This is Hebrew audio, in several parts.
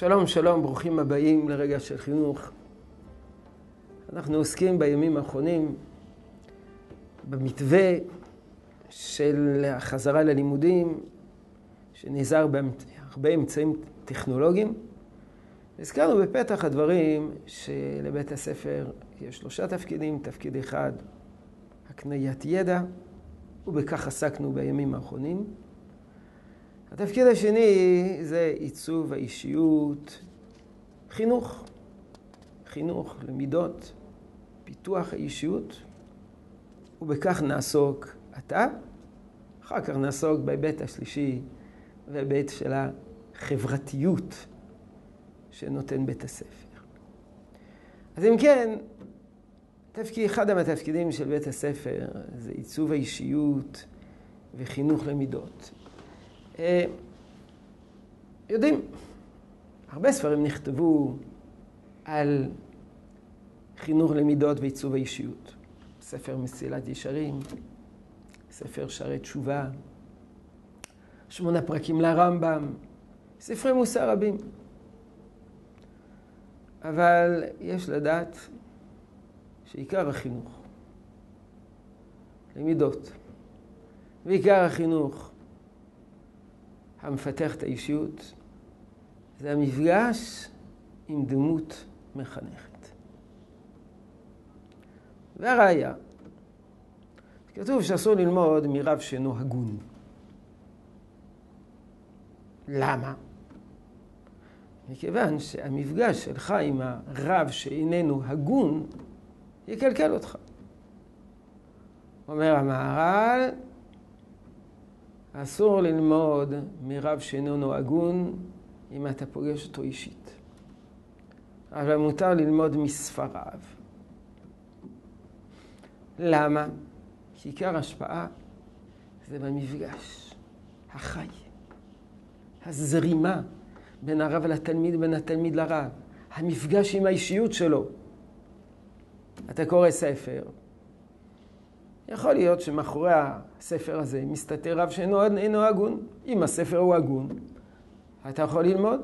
שלום, שלום, ברוכים הבאים לרגע של חינוך. אנחנו עוסקים בימים האחרונים במתווה של החזרה ללימודים, שנעזר בהרבה אמצעים טכנולוגיים. הזכרנו בפתח הדברים שלבית הספר יש שלושה תפקידים. תפקיד אחד, הקניית ידע, ובכך עסקנו בימים האחרונים. התפקיד השני זה עיצוב האישיות, חינוך, חינוך למידות, פיתוח האישיות, ובכך נעסוק עתה. אחר כך נעסוק בהיבט השלישי, בהיבט של החברתיות שנותן בית הספר. אז אם כן, תפקיד, אחד מהתפקידים של בית הספר זה עיצוב האישיות וחינוך למידות. אה, יודעים, הרבה ספרים נכתבו על חינוך למידות ועיצוב האישיות. ספר מסילת ישרים, ספר שערי תשובה, שמונה פרקים לרמב"ם, ספרי מוסר רבים. אבל יש לדעת שעיקר החינוך למידות, ועיקר החינוך המפתח את האישיות, זה המפגש עם דמות מחנכת. והראיה, כתוב שאסור ללמוד מרב שאינו הגון. למה? מכיוון שהמפגש שלך עם הרב שאיננו הגון, יקלקל אותך. אומר המהר"ל, אסור ללמוד מרב שאיננו הגון אם אתה פוגש אותו אישית. אבל מותר ללמוד מספריו. למה? כי עיקר השפעה זה במפגש החי, הזרימה בין הרב לתלמיד, בין התלמיד לרב, המפגש עם האישיות שלו. אתה קורא ספר, יכול להיות שמאחורי הספר הזה מסתתר רב שאינו הגון. אם הספר הוא הגון, אתה יכול ללמוד.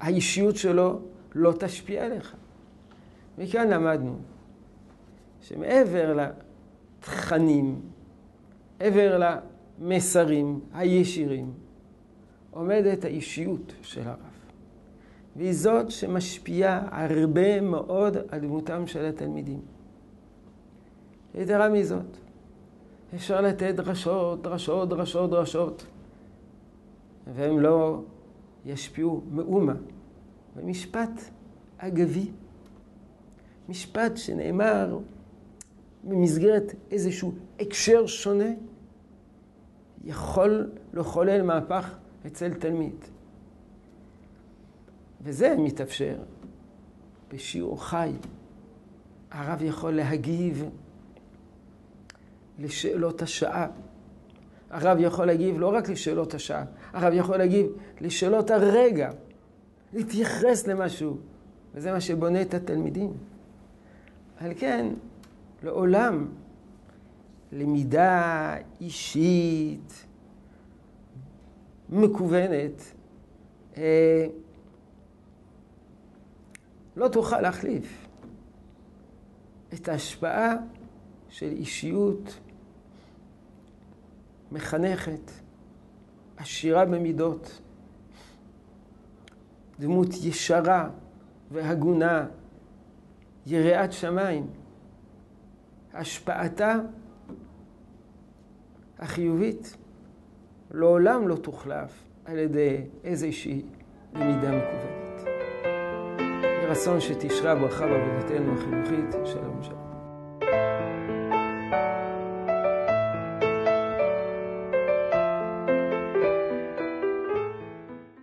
האישיות שלו לא תשפיע עליך. מכאן למדנו שמעבר לתכנים, מעבר למסרים הישירים, עומדת האישיות של הרב. והיא זאת שמשפיעה הרבה מאוד על דמותם של התלמידים. יתרה מזאת, אפשר לתת דרשות, דרשות, דרשות, דרשות, והם לא ישפיעו מאומה. במשפט אגבי, משפט שנאמר במסגרת איזשהו הקשר שונה, יכול לחולל מהפך אצל תלמיד. וזה מתאפשר בשיעור חי. הרב יכול להגיב לשאלות השעה. הרב יכול להגיב לא רק לשאלות השעה, הרב יכול להגיב לשאלות הרגע, להתייחס למשהו, וזה מה שבונה את התלמידים. על כן, לעולם למידה אישית, מקוונת, אה, לא תוכל להחליף את ההשפעה של אישיות מחנכת, עשירה במידות, דמות ישרה והגונה, יראת שמיים. השפעתה החיובית לעולם לא תוחלף על ידי איזושהי למידה מקוונת. יהי רצון שתשרה ברכה בעבודתנו החינוכית. שלום שלום.